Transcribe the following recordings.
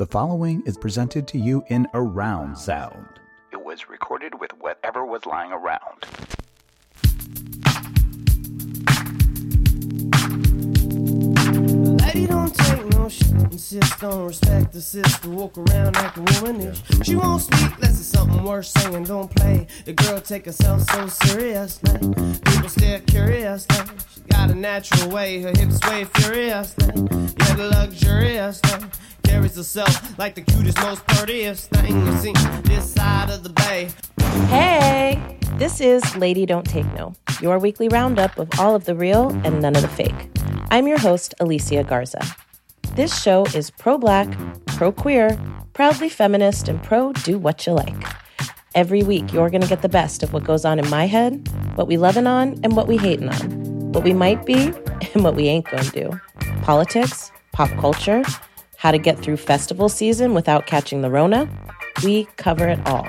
The following is presented to you in around sound. It was recorded with whatever was lying around. Lady don't take no shit, insist on respect the sister, walk around like a womanish. She won't speak unless it's something worth saying, don't play. The girl take herself so serious now. People stare curious now. She got a natural way, her hips sway furious now. Yeah, the luxurious now. Carries herself like the cutest, most prettiest thing you see this side of the bay. Hey, this is Lady Don't Take No, your weekly roundup of all of the real and none of the fake. I'm your host, Alicia Garza. This show is pro black, pro queer, proudly feminist, and pro do what you like. Every week, you're going to get the best of what goes on in my head, what we loving on, and what we hating on, what we might be, and what we ain't going to do. Politics, pop culture, how to get through festival season without catching the Rona. We cover it all.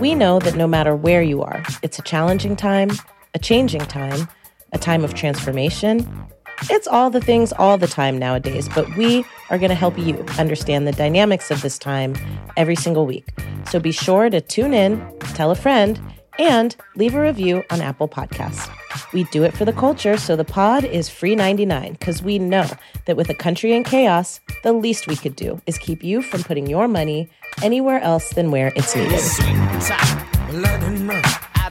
We know that no matter where you are, it's a challenging time, a changing time, a time of transformation. It's all the things all the time nowadays, but we are going to help you understand the dynamics of this time every single week. So be sure to tune in, tell a friend, and leave a review on Apple Podcasts. We do it for the culture, so the pod is free 99 because we know that with a country in chaos, the least we could do is keep you from putting your money anywhere else than where it's needed.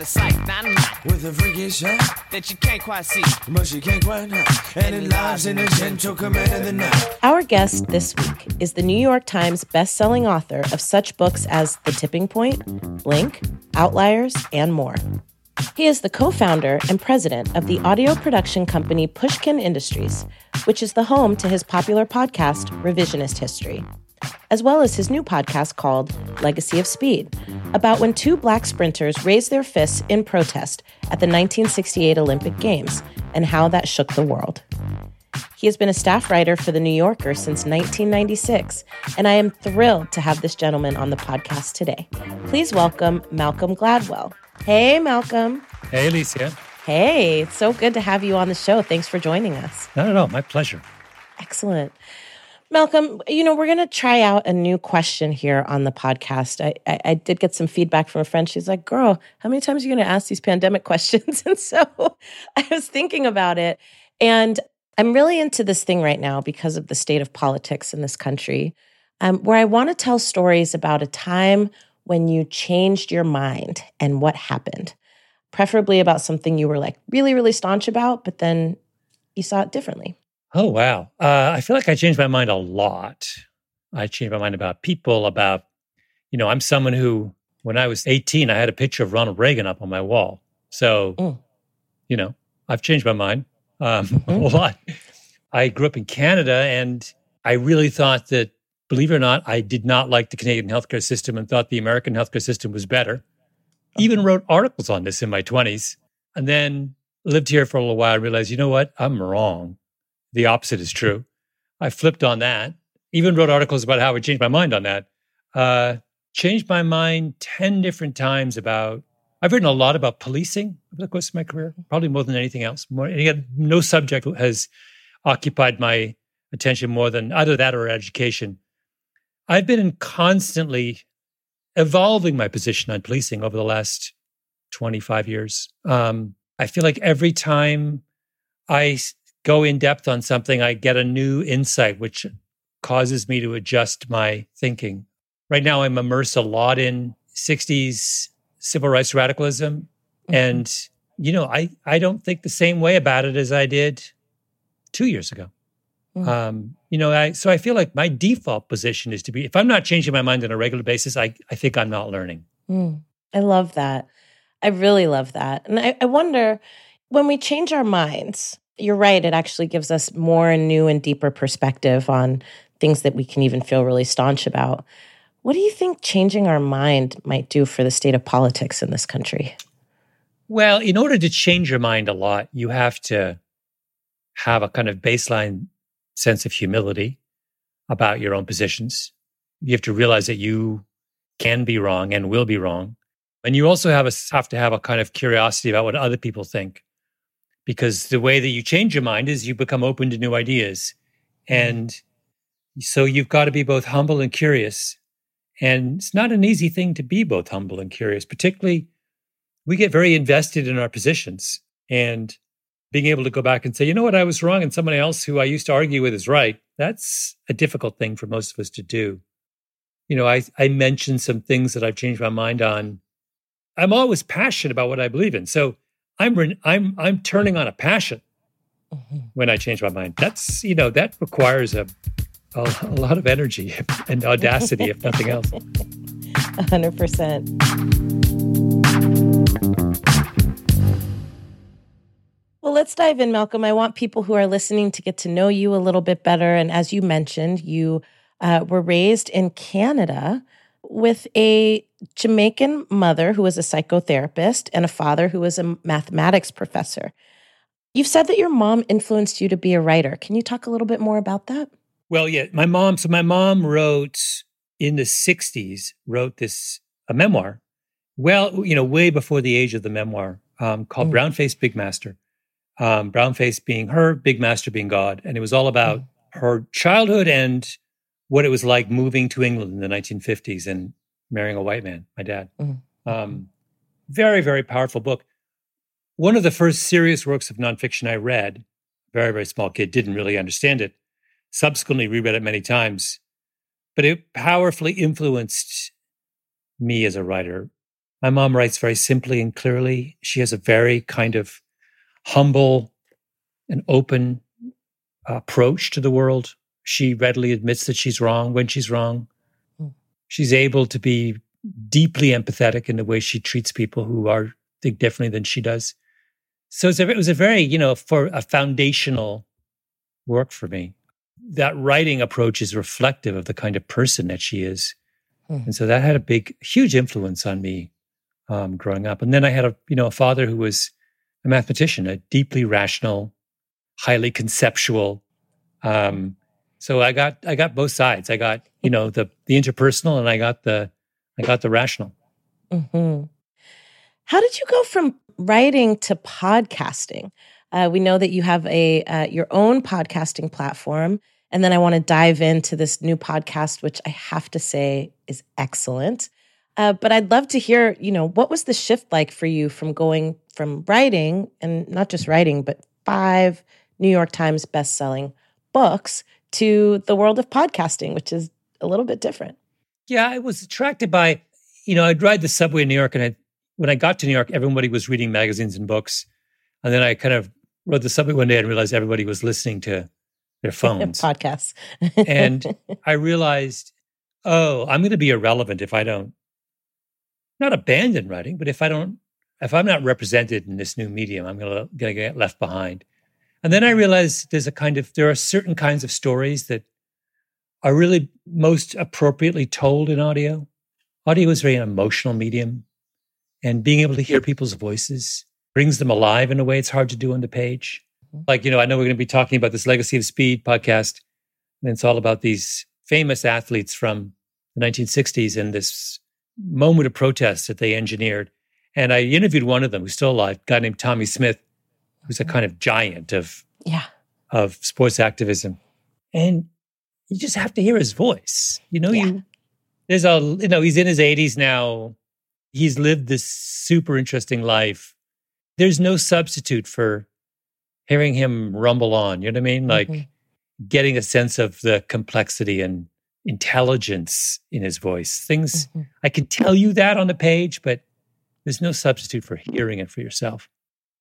Sweet and tight, London Road out of sight, dynamite with a freaky shot, that you can't quite see. but she can't quite hide. And it lies in the gentle command of the night. Our guest this week is the New York Times best-selling author of such books as The Tipping Point, Blink, Outliers, and more. He is the co-founder and president of the audio production company Pushkin Industries, which is the home to his popular podcast Revisionist History, as well as his new podcast called Legacy of Speed, about when two black sprinters raised their fists in protest at the 1968 Olympic Games and how that shook the world. He has been a staff writer for The New Yorker since 1996, and I am thrilled to have this gentleman on the podcast today. Please welcome Malcolm Gladwell. Hey, Malcolm. Hey, Alicia. Hey, it's so good to have you on the show. Thanks for joining us. No, no, no, my pleasure. Excellent. Malcolm, you know, we're going to try out a new question here on the podcast. I, I, I did get some feedback from a friend. She's like, girl, how many times are you going to ask these pandemic questions? And so I was thinking about it. And I'm really into this thing right now because of the state of politics in this country, um, where I want to tell stories about a time when you changed your mind and what happened, preferably about something you were like really, really staunch about, but then you saw it differently. Oh, wow. Uh, I feel like I changed my mind a lot. I changed my mind about people, about, you know, I'm someone who, when I was 18, I had a picture of Ronald Reagan up on my wall. So, Mm. you know, I've changed my mind um, a Mhm. lot. I grew up in Canada and I really thought that, believe it or not, I did not like the Canadian healthcare system and thought the American healthcare system was better. Even wrote articles on this in my 20s and then lived here for a little while and realized, you know what? I'm wrong. The opposite is true. I flipped on that. Even wrote articles about how I changed my mind on that. Uh, changed my mind 10 different times about, I've written a lot about policing over the course of my career, probably more than anything else. More, and yet no subject has occupied my attention more than either that or education. I've been constantly evolving my position on policing over the last 25 years. Um, I feel like every time I go in depth on something, I get a new insight, which causes me to adjust my thinking. Right now, I'm immersed a lot in 60s civil rights radicalism. And, you know, I, I don't think the same way about it as I did two years ago. Mm. Um, you know, I, so I feel like my default position is to be, if I'm not changing my mind on a regular basis, I, I think I'm not learning. Mm, I love that. I really love that. And I, I wonder when we change our minds, you're right, it actually gives us more and new and deeper perspective on things that we can even feel really staunch about. What do you think changing our mind might do for the state of politics in this country? Well, in order to change your mind a lot, you have to have a kind of baseline sense of humility about your own positions. You have to realize that you can be wrong and will be wrong. And you also have, a, have to have a kind of curiosity about what other people think. Because the way that you change your mind is you become open to new ideas. Mm-hmm. And So you've got to be both humble and curious. And it's not an easy thing to be both humble and curious, particularly we get very invested in our positions and being able to go back and say, you know what, I was wrong, and somebody else who I used to argue with is right. That's a difficult thing for most of us to do. You know, I, I mentioned some things that I've changed my mind on. I'm always passionate about what I believe in. So I'm I'm I'm turning on a passion mm-hmm. when I change my mind. That's you know that requires a a, a lot of energy and audacity, if nothing else. hundred percent. Well, let's dive in, Malcolm. I want people who are listening to get to know you a little bit better. And as you mentioned, you uh, were raised in Canada with a Jamaican mother who was a psychotherapist and a father who was a mathematics professor. You've said that your mom influenced you to be a writer. Can you talk a little bit more about that? Well, yeah, my mom. So my mom wrote in the '60s, wrote this a memoir. Well, you know, way before the age of the memoir, um, called mm. Brown Faced Big Master. Um, Brown Face being her, Big Master being God, and it was all about mm. her childhood and what it was like moving to England in the 1950s and marrying a white man, my dad. Mm. Um, very, very powerful book. One of the first serious works of nonfiction I read, very, very small kid, didn't really understand it. Subsequently reread it many times, but it powerfully influenced me as a writer. My mom writes very simply and clearly. She has a very kind of humble and open approach to the world. She readily admits that she's wrong when she's wrong. Hmm. She's able to be deeply empathetic in the way she treats people who are think differently than she does. So a, it was a very, you know, for a foundational work for me. That writing approach is reflective of the kind of person that she is. Mm. And so that had a big, huge influence on me um, growing up. And then I had a, you know, a father who was a mathematician, a deeply rational, highly conceptual. Um, so I got I got both sides. I got you know the the interpersonal, and I got the I got the rational. Mm-hmm. How did you go from writing to podcasting? Uh, we know that you have a uh, your own podcasting platform, and then I want to dive into this new podcast, which I have to say is excellent. Uh, but I'd love to hear, you know, what was the shift like for you from going from writing and not just writing, but five New York Times best-selling books to the world of podcasting, which is a little bit different. Yeah, I was attracted by, you know, I'd ride the subway in New York, and I, when I got to New York, everybody was reading magazines and books, and then I kind of rode the subway one day and realized everybody was listening to their phones, podcasts, and I realized, oh, I'm going to be irrelevant if I don't not abandon writing, but if I don't, if I'm not represented in this new medium, I'm going to get left behind. And then I realized there's a kind of, there are certain kinds of stories that are really most appropriately told in audio. Audio is very an emotional medium, and being able to hear people's voices brings them alive in a way it's hard to do on the page. Mm-hmm. Like, you know, I know we're going to be talking about this Legacy of Speed podcast, and it's all about these famous athletes from the 1960s and this moment of protest that they engineered. And I interviewed one of them who's still alive, a guy named Tommie Smith, who's a kind of giant of yeah of sports activism. And you just have to hear his voice. You know, yeah. you there's a you know, he's in his 80s now. He's lived this super interesting life. There's no substitute for hearing him rumble on. You know what I mean? Like mm-hmm. getting a sense of the complexity and intelligence in his voice. Things mm-hmm. I can tell you that on the page, but there's no substitute for hearing it for yourself.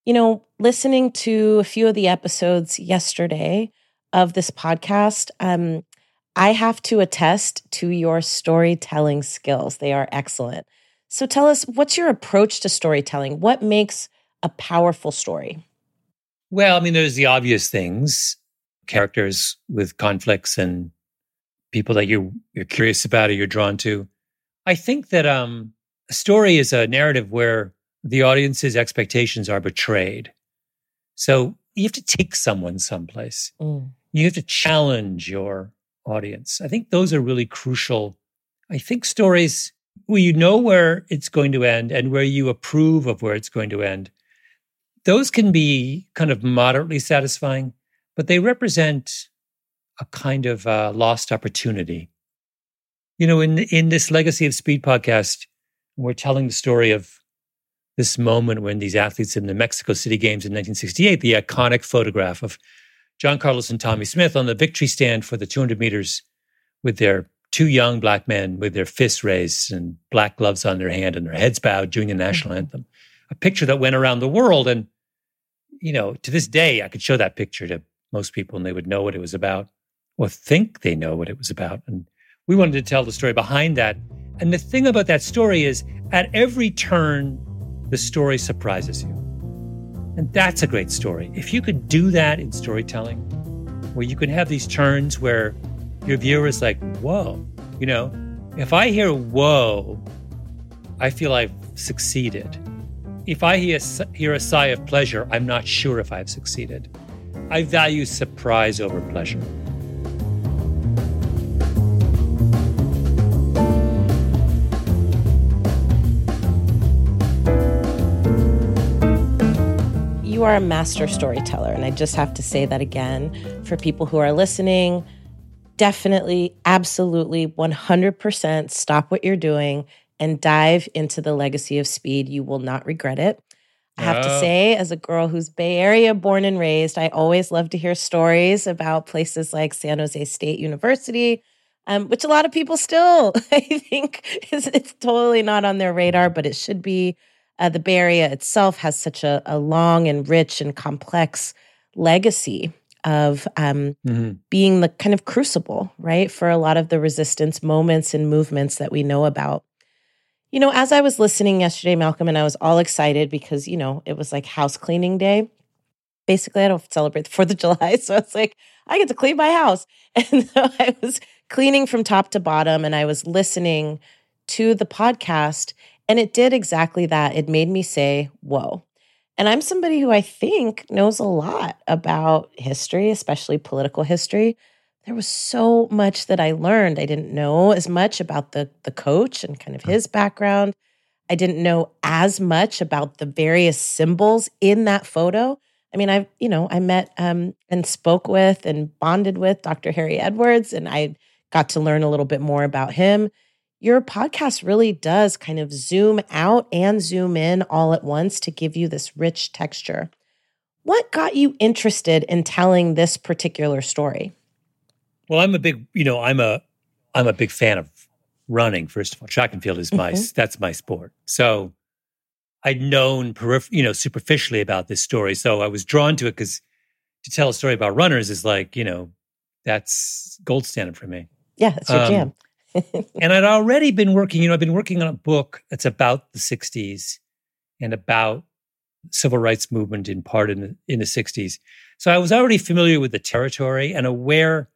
You know, listening to a few of the episodes yesterday of this podcast, um, I have to attest to your storytelling skills. They are excellent. So tell us, what's your approach to storytelling? What makes a powerful story? Well, I mean, there's the obvious things characters with conflicts and people that you you're curious about or you're drawn to. I think that um, a story is a narrative where the audience's expectations are betrayed. So you have to take someone someplace. Mm. You have to challenge your audience. I think those are really crucial. I think stories where you know where it's going to end and where you approve of where it's going to end, those can be kind of moderately satisfying, but they represent a kind of uh, lost opportunity. You know, in in this Legacy of Speed podcast, we're telling the story of this moment when these athletes in the Mexico City Games in 1968, the iconic photograph of John Carlos and Tommie Smith on the victory stand for the 200 meters with their two young black men with their fists raised and black gloves on their hand and their heads bowed during the national mm-hmm. anthem. A picture that went around the world. And, you know, to this day, I could show that picture to most people and they would know what it was about or think they know what it was about. And we wanted to tell the story behind that. And the thing about that story is at every turn, the story surprises you. And that's a great story. If you could do that in storytelling, where you can have these turns where your viewer is like, whoa, you know, if I hear whoa, I feel I've succeeded. If I hear, hear a sigh of pleasure, I'm not sure if I've succeeded. I value surprise over pleasure. Are a master storyteller. And I just have to say that again for people who are listening. Definitely, absolutely, 100% stop what you're doing and dive into the legacy of speed. You will not regret it. I have to say, as a girl who's Bay Area born and raised, I always love to hear stories about places like San Jose State University, um, which a lot of people still, I think, is it's totally not on their radar, but it should be uh, the Bay Area itself has such a, a, long and rich and complex legacy of um, mm-hmm. being the kind of crucible, right, for a lot of the resistance moments and movements that we know about. You know, as I was listening yesterday, Malcolm, and I was all excited because, you know, it was like house cleaning day. Basically, I don't celebrate the 4th of July. So it's like, I get to clean my house. And so I was cleaning from top to bottom and I was listening to the podcast and it did exactly that. It made me say, whoa. And I'm somebody who I think knows a lot about history, especially political history. There was so much that I learned. I didn't know as much about the, the coach and kind of his background. I didn't know as much about the various symbols in that photo. I mean, I, you know, I met um, and spoke with and bonded with Dr. Harry Edwards, and I got to learn a little bit more about him your podcast really does kind of zoom out and zoom in all at once to give you this rich texture. What got you interested in telling this particular story? Well, I'm a big, you know, I'm a I'm a big fan of running. First of all, track and field is my mm-hmm. that's my sport. So I'd known perif- you know superficially about this story, so I was drawn to it because to tell a story about runners is like you know that's gold standard for me. Yeah, it's your um, jam. and I'd already been working, you know, I've been working on a book that's about the 60s and about civil rights movement in part in the, in the 60s. So I was already familiar with the territory and aware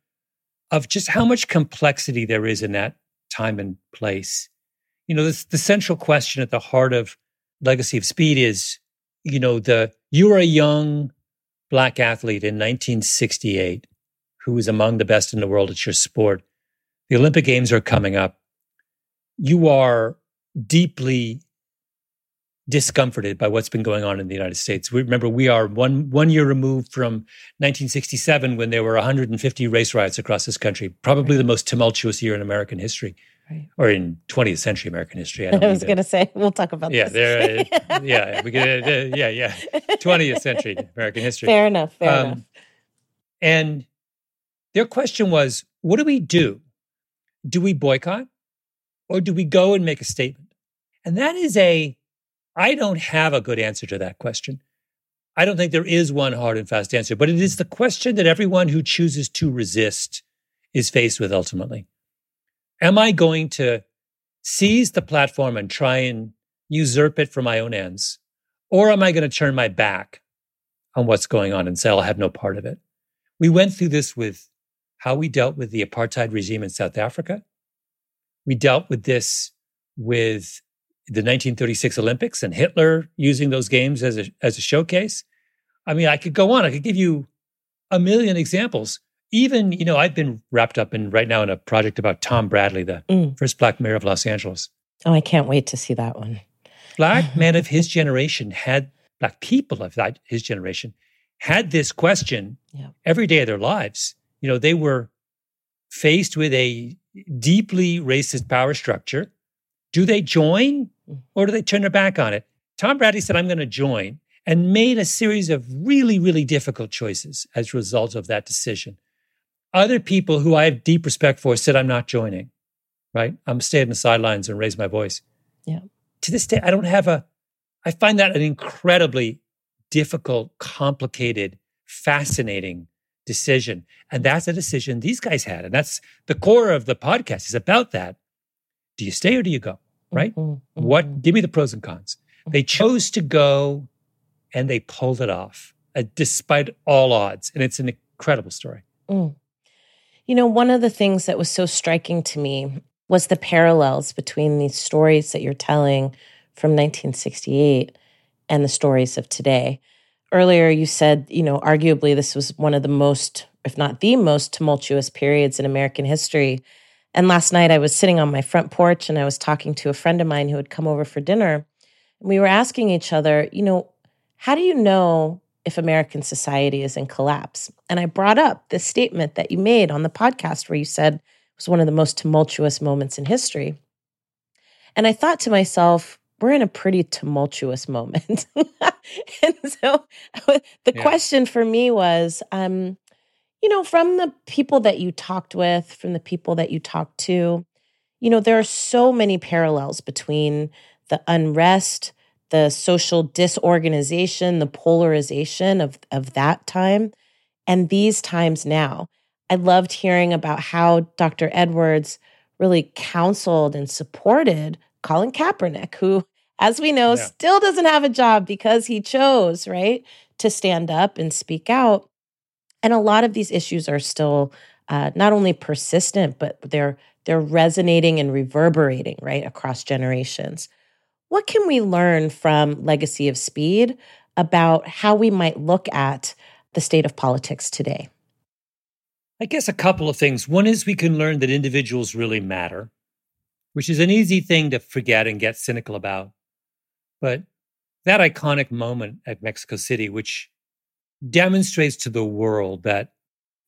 of just how much complexity there is in that time and place. You know, this, the central question at the heart of Legacy of Speed is, you know, the you were a young black athlete in 1968 who was among the best in the world at your sport the Olympic Games are coming up. You are deeply discomforted by what's been going on in the United States. We, remember, we are one one year removed from 1967 when there were 150 race riots across this country, probably the most tumultuous year in American history. Right. Or in 20th century American history. I, I was going to say we'll talk about yeah, this. There, yeah, we could, uh, yeah, yeah. 20th century American history. Fair enough. Fair um, enough. And their question was, what do we do do we boycott or do we go and make a statement? And that is a, I don't have a good answer to that question. I don't think there is one hard and fast answer, but it is the question that everyone who chooses to resist is faced with ultimately. Am I going to seize the platform and try and usurp it for my own ends? Or am I going to turn my back on what's going on and say, I'll have no part of it? We went through this with how we dealt with the apartheid regime in South Africa. We dealt with this with the 1936 Olympics and Hitler using those games as a, as a showcase. I mean, I could go on. I could give you a million examples. Even, you know, I've been wrapped up in right now in a project about Tom Bradley, the mm. first black mayor of Los Angeles. Oh, I can't wait to see that one. Black men of his generation had, black people of his generation had this question yeah. every day of their lives you know, they were faced with a deeply racist power structure, do they join mm-hmm. or do they turn their back on it? Tom Bradley said, I'm going to join and made a series of really, really difficult choices as a result of that decision. Other people who I have deep respect for said, I'm not joining, right? I'm staying on the sidelines and raise my voice. Yeah. To this day, I don't have a, I find that an incredibly difficult, complicated, fascinating decision. And that's a decision these guys had. And that's the core of the podcast is about that. Do you stay or do you go? Right? Mm-hmm, What, mm-hmm. give me the pros and cons. They chose to go and they pulled it off uh, despite all odds. And it's an incredible story. Mm. You know, one of the things that was so striking to me was the parallels between these stories that you're telling from 1968 and the stories of today. Earlier, you said, you know, arguably this was one of the most, if not the most tumultuous periods in American history. And last night I was sitting on my front porch and I was talking to a friend of mine who had come over for dinner. And we were asking each other, you know, how do you know if American society is in collapse? And I brought up this statement that you made on the podcast where you said it was one of the most tumultuous moments in history. And I thought to myself, we're in a pretty tumultuous moment. and so the Yeah. question for me was, um, you know, from the people that you talked with, from the people that you talked to, you know, there are so many parallels between the unrest, the social disorganization, the polarization of, of that time, and these times now. I loved hearing about how Dr. Edwards really counseled and supported Colin Kaepernick, who, as we know, Yeah. still doesn't have a job because he chose, right, to stand up and speak out. And a lot of these issues are still uh, not only persistent, but they're they're resonating and reverberating right across generations. What can we learn from Legacy of Speed about how we might look at the state of politics today? I guess a couple of things. One is we can learn that individuals really matter, which is an easy thing to forget and get cynical about. But that iconic moment at Mexico City, which demonstrates to the world that,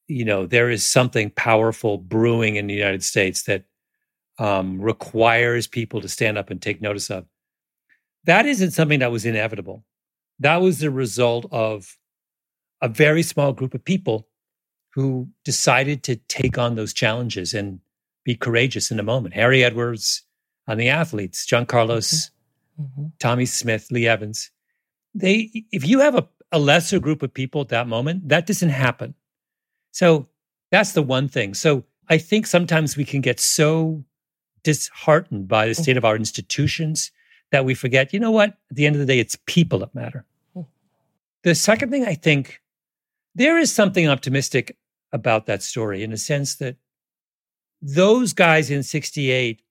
you know, there is something powerful brewing in the United States that um, requires people to stand up and take notice of. That isn't something that was inevitable. That was the result of a very small group of people who decided to take on those challenges and be courageous in the moment. Harry Edwards on the athletes, John Carlos, Mm-hmm. Tommie Smith, Lee Evans. They if you have a, a lesser group of people at that moment, that doesn't happen. So that's the one thing. So I think sometimes we can get so disheartened by the state of our institutions that we forget, you know what? At the end of the day, it's people that matter. The second thing I think there is something optimistic about that story in the sense that those guys in 68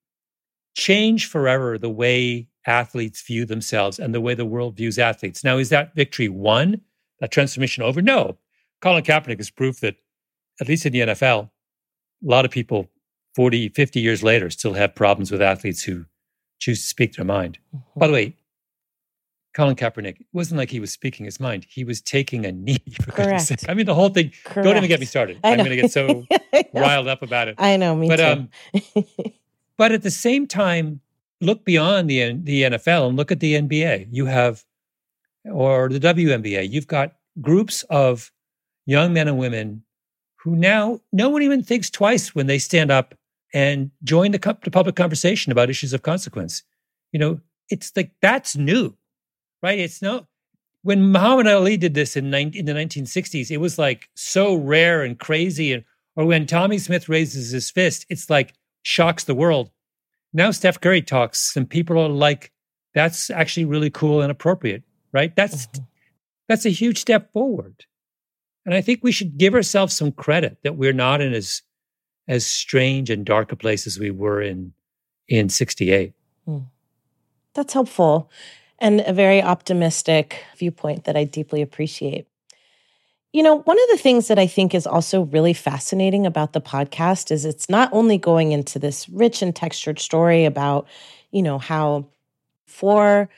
changed forever the way athletes view themselves and the way the world views athletes. Now, is that victory won? That transformation over? No. Colin Kaepernick is proof that, at least in the NFL, a lot of people 40, 50 years later still have problems with athletes who choose to speak their mind. By the way, Colin Kaepernick it wasn't like he was speaking his mind. He was taking a knee. For goodness Correct. sake. I mean, the whole thing. Don't even get me started. I'm going to get so riled up about it. I know, me but too. um, but at the same time, look beyond the the NFL and look at the NBA. You have, or the WNBA. You've got groups of young men and women who now no one even thinks twice when they stand up and join the, the public conversation about issues of consequence. You know, it's like that's new, right? It's no. When Muhammad Ali did this in, in the 1960s, it was like so rare and crazy. And or when Tommie Smith raises his fist, it's like shocks the world. Now Steph Curry talks, and people are like, "That's actually really cool and appropriate." Right? That's mm-hmm. that's a huge step forward. And I think we should give ourselves some credit that we're not in as as strange and dark a place as we were in in 68. Hmm. That's helpful and a very optimistic viewpoint that I deeply appreciate. You know, one of the things that I think is also really fascinating about the podcast is it's not only going into this rich and textured story about, you know, how four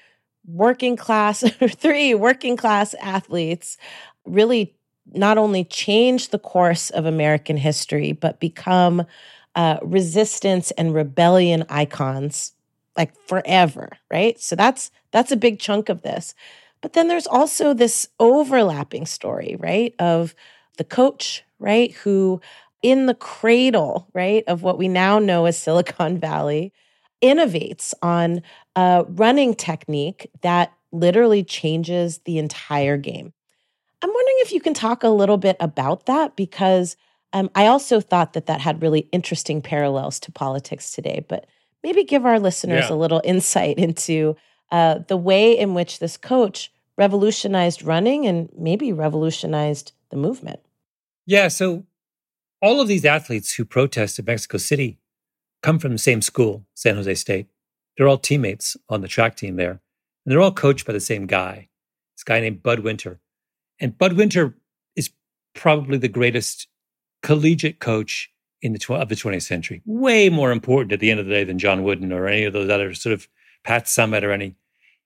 working class three working class athletes really not only change the course of American history, but become uh, resistance and rebellion icons like forever, right? So that's that's a big chunk of this. But then there's also this overlapping story, right, of the coach, right, who in the cradle, right, of what we now know as Silicon Valley, innovates on a running technique that literally changes the entire game. I'm wondering if you can talk a little bit about that because um, I also thought that that had really interesting parallels to politics today, but maybe give our listeners Yeah. a little insight into uh, the way in which this coach revolutionized running and maybe revolutionized the movement. Yeah. So all of these athletes who protest in Mexico City come from the same school, San Jose State. They're all teammates on the track team there. And they're all coached by the same guy, this guy named Bud Winter. And Bud Winter is probably the greatest collegiate coach in the tw- of the 20th century. Way more important at the end of the day than John Wooden or any of those other sort of Pat Summitt or any.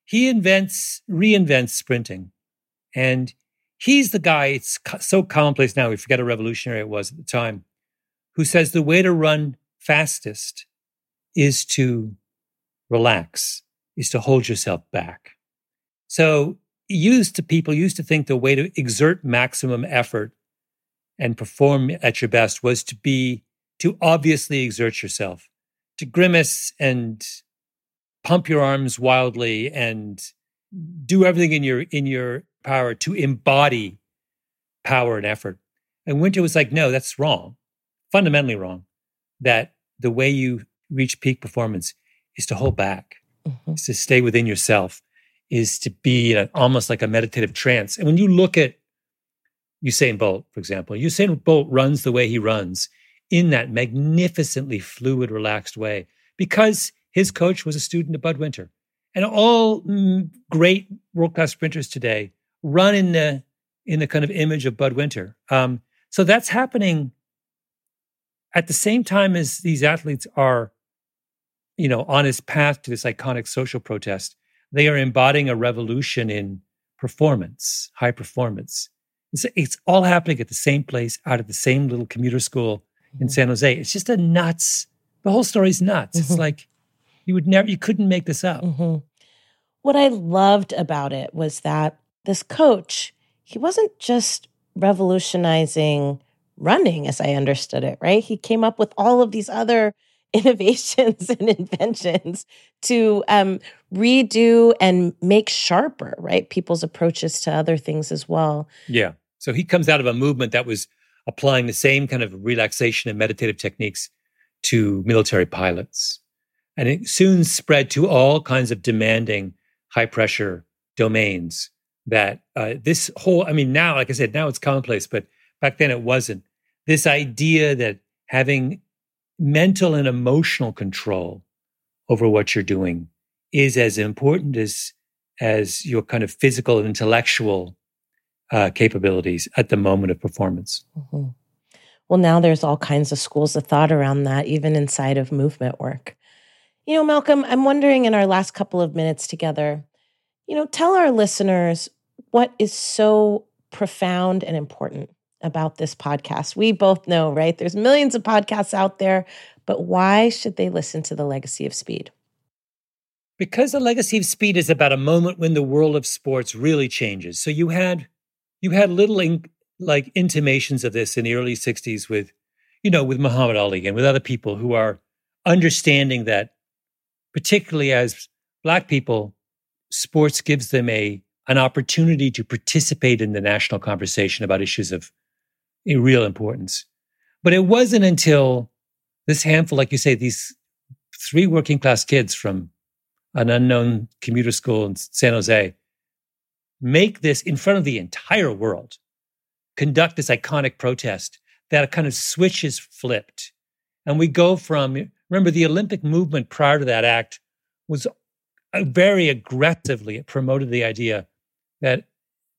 He invents, reinvents sprinting. And he's the guy, it's so commonplace now, we forget how revolutionary it was at the time, who says the way to run fastest is to relax, is to hold yourself back. So used to people used to think the way to exert maximum effort and perform at your best was to be to obviously exert yourself, to grimace and pump your arms wildly and do everything in your in your power to embody power and effort. And Winter was like, no, that's wrong, fundamentally wrong. That the way you reach peak performance is to hold back, Mhm. is to stay within yourself, is to be in a, almost like a meditative trance. And when you look at Usain Bolt, for example, Usain Bolt runs the way he runs in that magnificently fluid, relaxed way because his coach was a student of Bud Winter. And all mm, great world class sprinters today run in the in the kind of image of Bud Winter. Um, so that's happening at the same time as these athletes are, you know, on his path to this iconic social protest. They are embodying a revolution in performance, high performance. It's, it's all happening at the same place, out of the same little commuter school in San Jose. It's just a nuts. The whole story's nuts. It's Mhm. like you would never, you couldn't make this up. hmm What I loved about it was that this coach, he wasn't just revolutionizing running as I understood it, right? He came up with all of these other innovations and inventions to um, redo and make sharper, right? People's approaches to other things as well. Yeah. So he comes out of a movement that was applying the same kind of relaxation and meditative techniques to military pilots. And it soon spread to all kinds of demanding high pressure domains that uh, this whole, I mean, now, like I said, now it's commonplace, but back then it wasn't. This idea that having mental and emotional control over what you're doing is as important as as your kind of physical and intellectual uh, capabilities at the moment of performance. Mhm. Well, now there's all kinds of schools of thought around that, even inside of movement work. You know, Malcolm, I'm wondering in our last couple of minutes together, you know, tell our listeners what is so profound and important about this podcast. We both know, right? There's millions of podcasts out there, but why should they listen to the Legacy of Speed? Because the legacy of speed is about a moment when the world of sports really changes. So you had you had little in, like intimations of this in the early 60s with you know with Muhammad Ali and with other people who are understanding that particularly as black people sports gives them a an opportunity to participate in the national conversation about issues of a real importance. But it wasn't until this handful like you say these three working class kids from an unknown commuter school in San Jose, make this in front of the entire world, conduct this iconic protest that a kind of switch is flipped. And we go from, remember, the Olympic movement prior to that act was uh, very aggressively, it promoted the idea that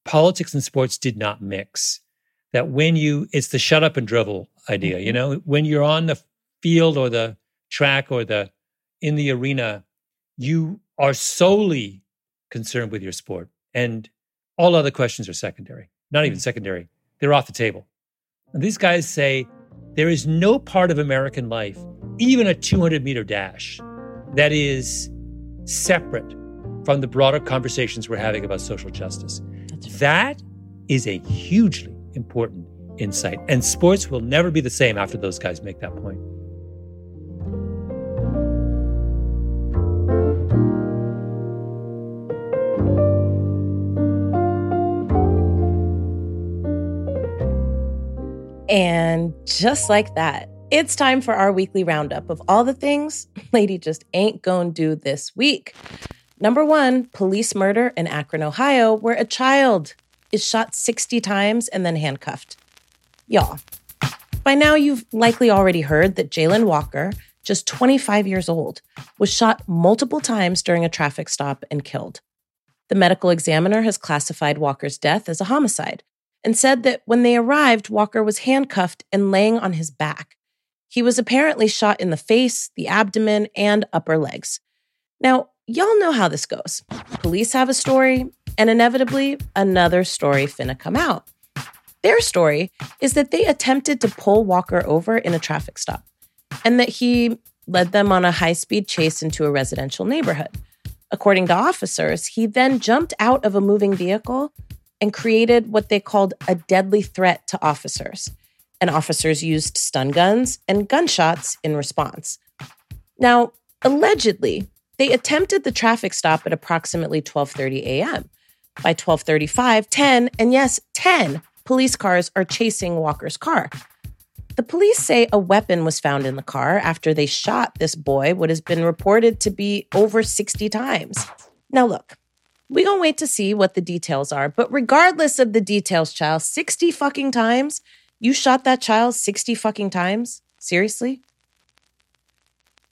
politics and sports did not mix. That when you, it's the shut up and dribble idea, you know, when you're on the field or the track or the, in the arena, you are solely concerned with your sport. And all other questions are secondary not even secondary. They're off the table. And these guys say there is no part of American life, even a 200 meter dash, that is separate from the broader conversations we're having about social justice. That is a hugely important insight. And sports will never be the same after those guys make that point. And just like that, it's time for our weekly roundup of all the things Lady just ain't gonna do this week. Number one, police murder in Akron, Ohio, where a child is shot 60 times and then handcuffed. Y'all, by now you've likely already heard that Jayland Walker, just 25 years old, was shot multiple times during a traffic stop and killed. The medical examiner has classified Walker's death as a homicide, and said that when they arrived, Walker was handcuffed and laying on his back. He was apparently shot in the face, the abdomen, and upper legs. Now, y'all know how this goes. Police have a story, and inevitably, another story finna come out. Their story is that they attempted to pull Walker over in a traffic stop and that he led them on a high speed chase into a residential neighborhood. According to officers, he then jumped out of a moving vehicle and created what they called a deadly threat to officers. And officers used stun guns and gunshots in response. Now, allegedly, they attempted the traffic stop at approximately 12:30 a.m. By 12:35, 10, and yes, 10 police cars are chasing Walker's car. The police say a weapon was found in the car after they shot this boy what has been reported to be over 60 times. Now look, we gonna wait to see what the details are. But regardless of the details, child, 60 fucking times? You shot that child 60 fucking times? Seriously?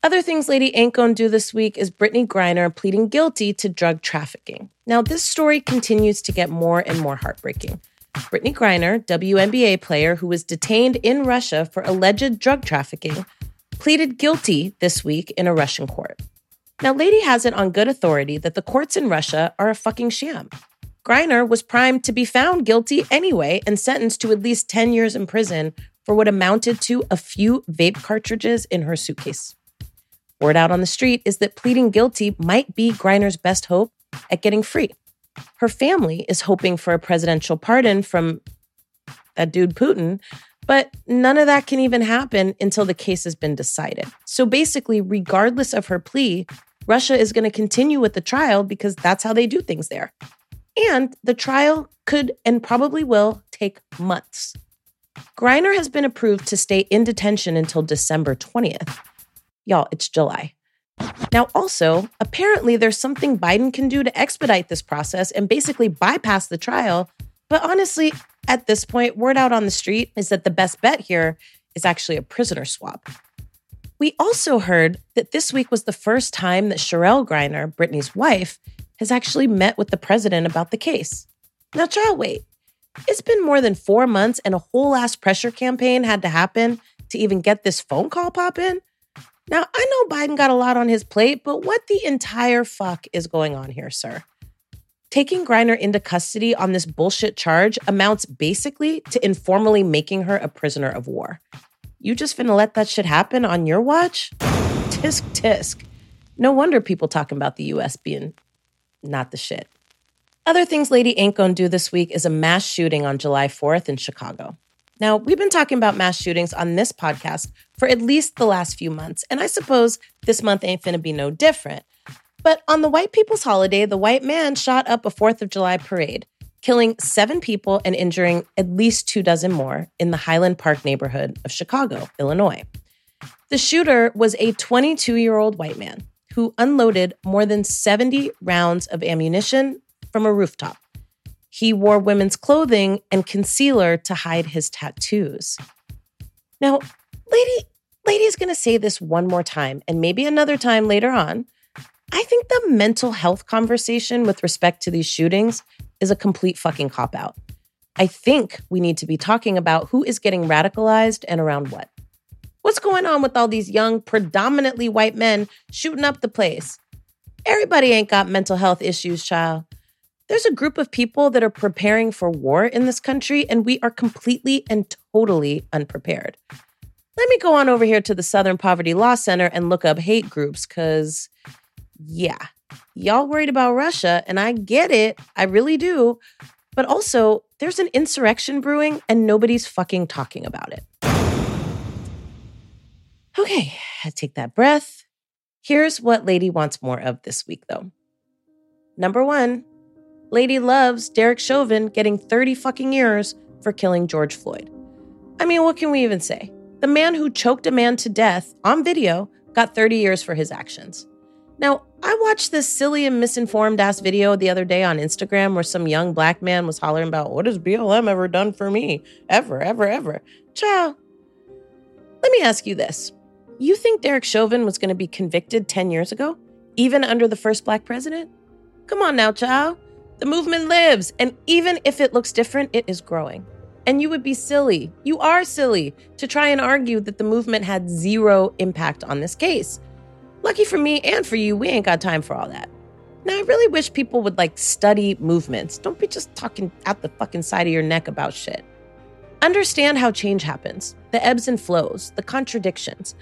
Other things Lady gonna do this week is Brittney Griner pleading guilty to drug trafficking. Now, this story continues to get more and more heartbreaking. Brittney Griner, WNBA player who was detained in Russia for alleged drug trafficking, pleaded guilty this week in a Russian court. Now, Lady has it on good authority that the courts in Russia are a fucking sham. Griner was primed to be found guilty anyway and sentenced to at least 10 years in prison for what amounted to a few vape cartridges in her suitcase. Word out on the street is that pleading guilty might be Griner's best hope at getting free. Her family is hoping for a presidential pardon from that dude Putin, but none of that can even happen until the case has been decided. So basically, regardless of her plea, Russia is going to continue with the trial because that's how they do things there. And the trial could and probably will take months. Griner has been approved to stay in detention until December 20th. Y'all, it's July. Now, also, apparently there's something Biden can do to expedite this process and basically bypass the trial. But honestly, at this point, word out on the street is that the best bet here is actually a prisoner swap. We also heard that this week was the first time that Cherelle Griner, Brittney's wife, has actually met with the president about the case. Now, child, wait. It's been more than four months and a whole ass pressure campaign had to happen to even get this phone call pop in. Now, I know Biden got a lot on his plate, but what the entire fuck is going on here, sir? Taking Griner into custody on this bullshit charge amounts basically to informally making her a prisoner of war. You just finna let that shit happen on your watch? Tisk tisk. No wonder people talking about the US being not the shit. Other things Lady ain't gonna do this week is a mass shooting on July 4th in Chicago. Now, we've been talking about mass shootings on this podcast for at least the last few months, and I suppose this month ain't finna be no different. But on the white people's holiday, the white man shot up a 4th of July parade killing seven people and injuring at least two dozen more in the Highland Park neighborhood of Chicago, Illinois. The shooter was a 22 year old white man who unloaded more than 70 rounds of ammunition from a rooftop. He wore women's clothing and concealer to hide his tattoos. Now, lady, lady is going to say this one more time and maybe another time later on. I think the mental health conversation with respect to these shootings is a complete fucking cop out. I think we need to be talking about who is getting radicalized and around what. What's going on with all these young, predominantly white men shooting up the place? Everybody ain't got mental health issues, child. There's a group of people that are preparing for war in this country, and we are completely and totally unprepared. Let me go on over here to the Southern Poverty Law Center and look up hate groups, because, yeah, y'all worried about Russia, and I get it. I really do. But also, there's an insurrection brewing, and nobody's fucking talking about it. Okay, take that breath. Here's what Lady wants more of this week, though. Number one, Lady loves Derek Chauvin getting 30 fucking years for killing George Floyd. I mean, what can we even say? The man who choked a man to death on video got 30 years for his actions. Now, I watched this silly and misinformed ass video the other day on Instagram where some young black man was hollering about, What has BLM ever done for me? Ever, ever, ever. Child, let me ask you this. You think Derek Chauvin was going to be convicted 10 years ago, even under the first black president? Come on now, child. The movement lives, and even if it looks different, it is growing. And you would be silly, you are silly, to try and argue that the movement had zero impact on this case. Lucky for me and for you, we ain't got time for all that. Now, I really wish people would like study movements. Don't be just talking out the fucking side of your neck about shit. Understand how change happens, the ebbs and flows, the contradictions.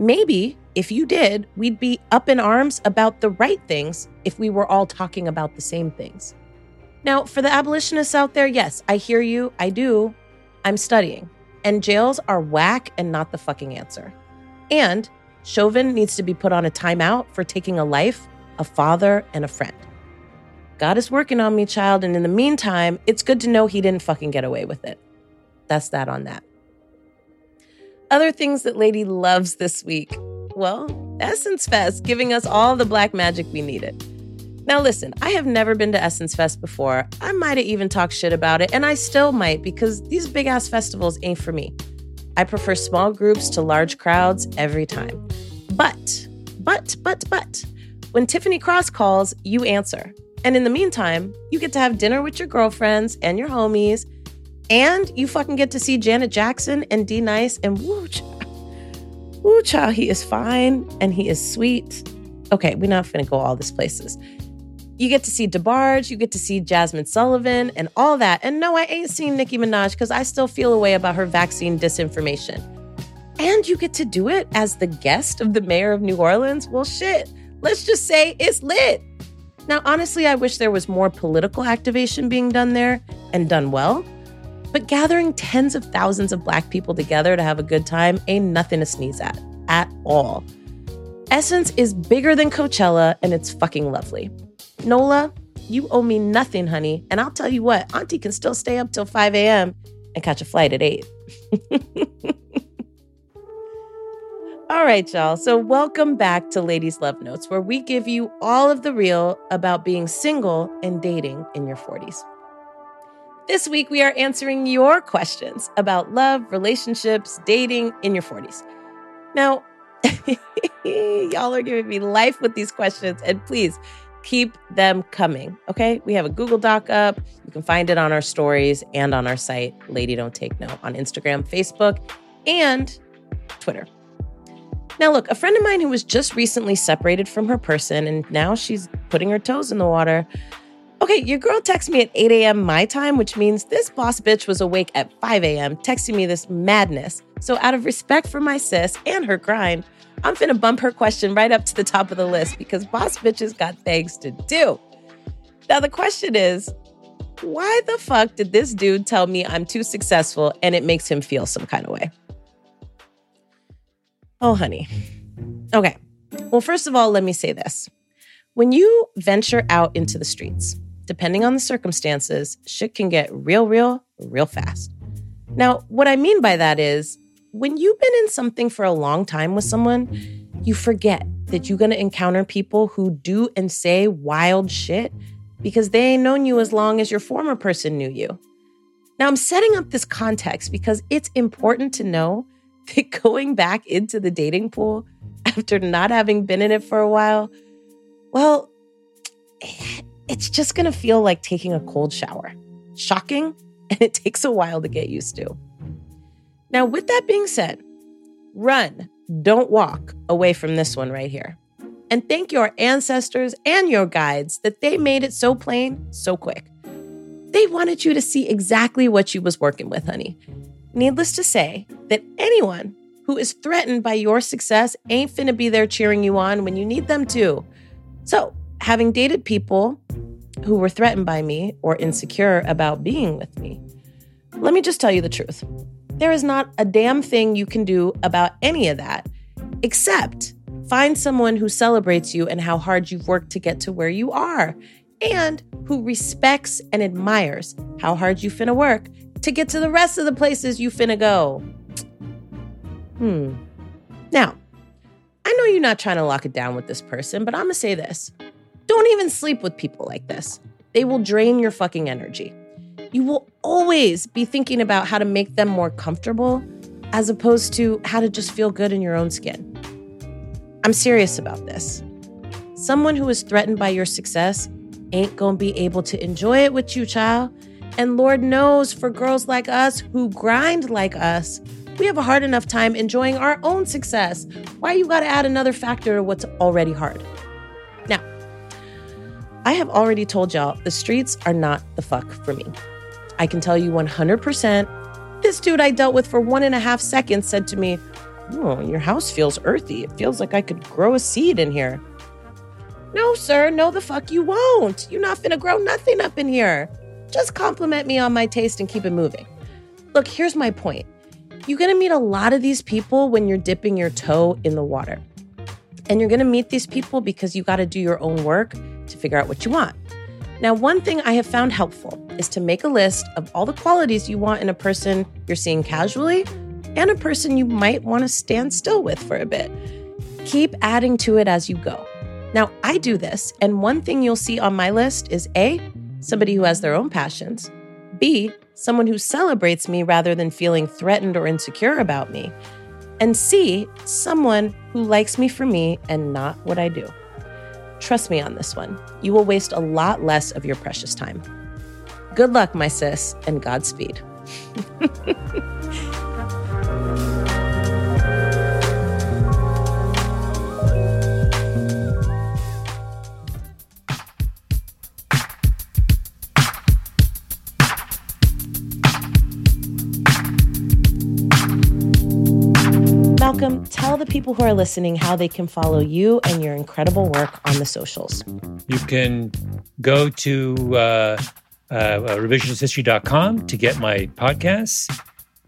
Maybe if you did, we'd be up in arms about the right things if we were all talking about the same things. Now, for the abolitionists out there, yes, I hear you. I do. I'm studying. And jails are whack and not the fucking answer. And Chauvin needs to be put on a timeout for taking a life, a father, and a friend. God is working on me, child. And in the meantime, it's good to know he didn't fucking get away with it. That's that on that. Other things that Lady loves this week. Well, Essence Fest giving us all the black magic we needed. Now, listen, I have never been to Essence Fest before. I might have even talked shit about it, and I still might because these big ass festivals ain't for me. I prefer small groups to large crowds every time. But, but, but, but, when Tiffany Cross calls, you answer. And in the meantime, you get to have dinner with your girlfriends and your homies, and you fucking get to see Janet Jackson and D Nice, and woo, child, woo, child, he is fine and he is sweet. Okay, we're not gonna go all these places. You get to see DeBarge, you get to see Jazmine Sullivan, and all that. And no, I ain't seen Nicki Minaj because I still feel a way about her vaccine disinformation. And you get to do it as the guest of the mayor of New Orleans. Well, shit, let's just say it's lit. Now, honestly, I wish there was more political activation being done there and done well. But gathering tens of thousands of black people together to have a good time ain't nothing to sneeze at, at all. Essence is bigger than Coachella and it's fucking lovely. Nola, you owe me nothing, honey. And I'll tell you what, Auntie can still stay up till 5 a.m. and catch a flight at 8. all right, y'all. So, welcome back to Ladies Love Notes, where we give you all of the real about being single and dating in your 40s. This week, we are answering your questions about love, relationships, dating in your 40s. Now, y'all are giving me life with these questions. And please, keep them coming. Okay. We have a Google Doc up. You can find it on our stories and on our site, Lady Don't Take No, on Instagram, Facebook, and Twitter. Now, look, a friend of mine who was just recently separated from her person and now she's putting her toes in the water. Okay, your girl texted me at 8 a.m. my time, which means this boss bitch was awake at 5 a.m. texting me this madness. So, out of respect for my sis and her grind, I'm finna bump her question right up to the top of the list because boss bitches got things to do. Now, the question is why the fuck did this dude tell me I'm too successful and it makes him feel some kind of way? Oh, honey. Okay. Well, first of all, let me say this. When you venture out into the streets, depending on the circumstances, shit can get real, real, real fast. Now, what I mean by that is when you've been in something for a long time with someone, you forget that you're going to encounter people who do and say wild shit because they ain't known you as long as your former person knew you. Now, I'm setting up this context because it's important to know that going back into the dating pool after not having been in it for a while, well, it's just going to feel like taking a cold shower. Shocking, and it takes a while to get used to. Now, with that being said, run, don't walk away from this one right here. and thank your ancestors and your guides that they made it so plain so quick. They wanted you to see exactly what you was working with, honey. Needless to say, that anyone who is threatened by your success ain't finna be there cheering you on when you need them to. So, having dated people who were threatened by me or insecure about being with me, let me just tell you the truth. There is not a damn thing you can do about any of that except find someone who celebrates you and how hard you've worked to get to where you are and who respects and admires how hard you finna work to get to the rest of the places you finna go. Hmm. Now, I know you're not trying to lock it down with this person, but I'm gonna say this. Don't even sleep with people like this. They will drain your fucking energy. You will always be thinking about how to make them more comfortable as opposed to how to just feel good in your own skin. I'm serious about this. Someone who is threatened by your success ain't gonna be able to enjoy it with you, child. And Lord knows for girls like us who grind like us, we have a hard enough time enjoying our own success. Why you gotta add another factor to what's already hard? I have already told y'all the streets are not the fuck for me. I can tell you 100%. This dude I dealt with for one and a half seconds said to me, Oh, your house feels earthy. It feels like I could grow a seed in here. No, sir, no, the fuck you won't. You're not finna grow nothing up in here. Just compliment me on my taste and keep it moving. Look, here's my point you're to meet a lot of these people when you're dipping your toe in the water. And you're to meet these people because you got to do your own work to figure out what you want. Now, one thing I have found helpful is to make a list of all the qualities you want in a person you're seeing casually and a person you might want to stand still with for a bit. Keep adding to it as you go. Now, I do this, and one thing you'll see on my list is A, somebody who has their own passions, B, someone who celebrates me rather than feeling threatened or insecure about me. And C, someone who likes me for me and not what I do. Trust me on this one. You will waste a lot less of your precious time. Good luck, my sis, and Godspeed. Malcolm, tell the people who are listening how they can follow you and your incredible work on the socials. You can go to uh, uh, revisionisthistory.com to get my podcasts.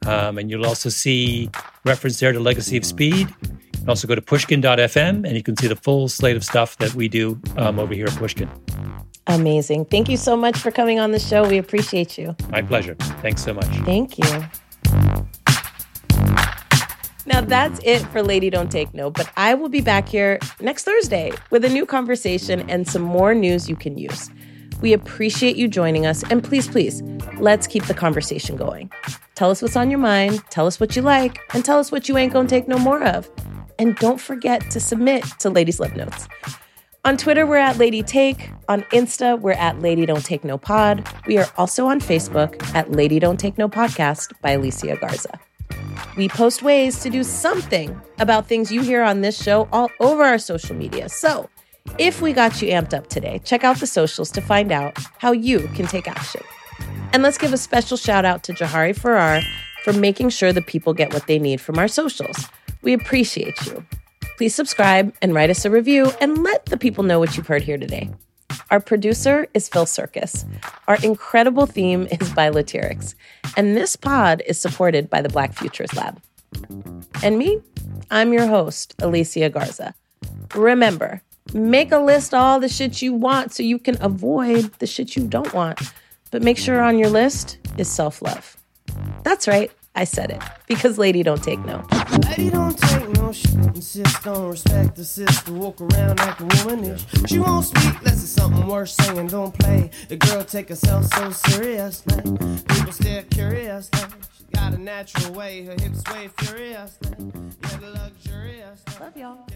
Um, and you'll also see reference there to Legacy of Speed. You can also go to pushkin.fm and you can see the full slate of stuff that we do um, over here at Pushkin. Amazing. Thank you so much for coming on the show. We appreciate you. My pleasure. Thanks so much. Thank you. Now that's it for Lady Don't Take No, but I will be back here next Thursday with a new conversation and some more news you can use. We appreciate you joining us, and please, please, let's keep the conversation going. Tell us what's on your mind, tell us what you like, and tell us what you ain't gonna take no more of. And don't forget to submit to Ladies Love Notes. On Twitter, we're at Lady Take. On Insta, we're at Lady Don't Take No Pod. We are also on Facebook at Lady Don't Take No Podcast by Alicia Garza. We post ways to do something about things you hear on this show all over our social media. So, if we got you amped up today, check out the socials to find out how you can take action. And let's give a special shout out to Jahari Farrar for making sure the people get what they need from our socials. We appreciate you. Please subscribe and write us a review and let the people know what you've heard here today. Our producer is Phil Circus. Our incredible theme is by Latyrx. And this pod is supported by the Black Futures Lab. And me, I'm your host, Alicia Garza. Remember, make a list of all the shit you want so you can avoid the shit you don't want. But make sure on your list is self love. That's right. I said it because lady don't take no. Lady don't take no shit. Insist on respect the sister. Walk around like a womanish. She won't speak unless it's something worth saying. Don't play. The girl take herself so seriously. People stare curiously. She got a natural way. Her hips sway furiously. Yeah, the luxurious. Love y'all.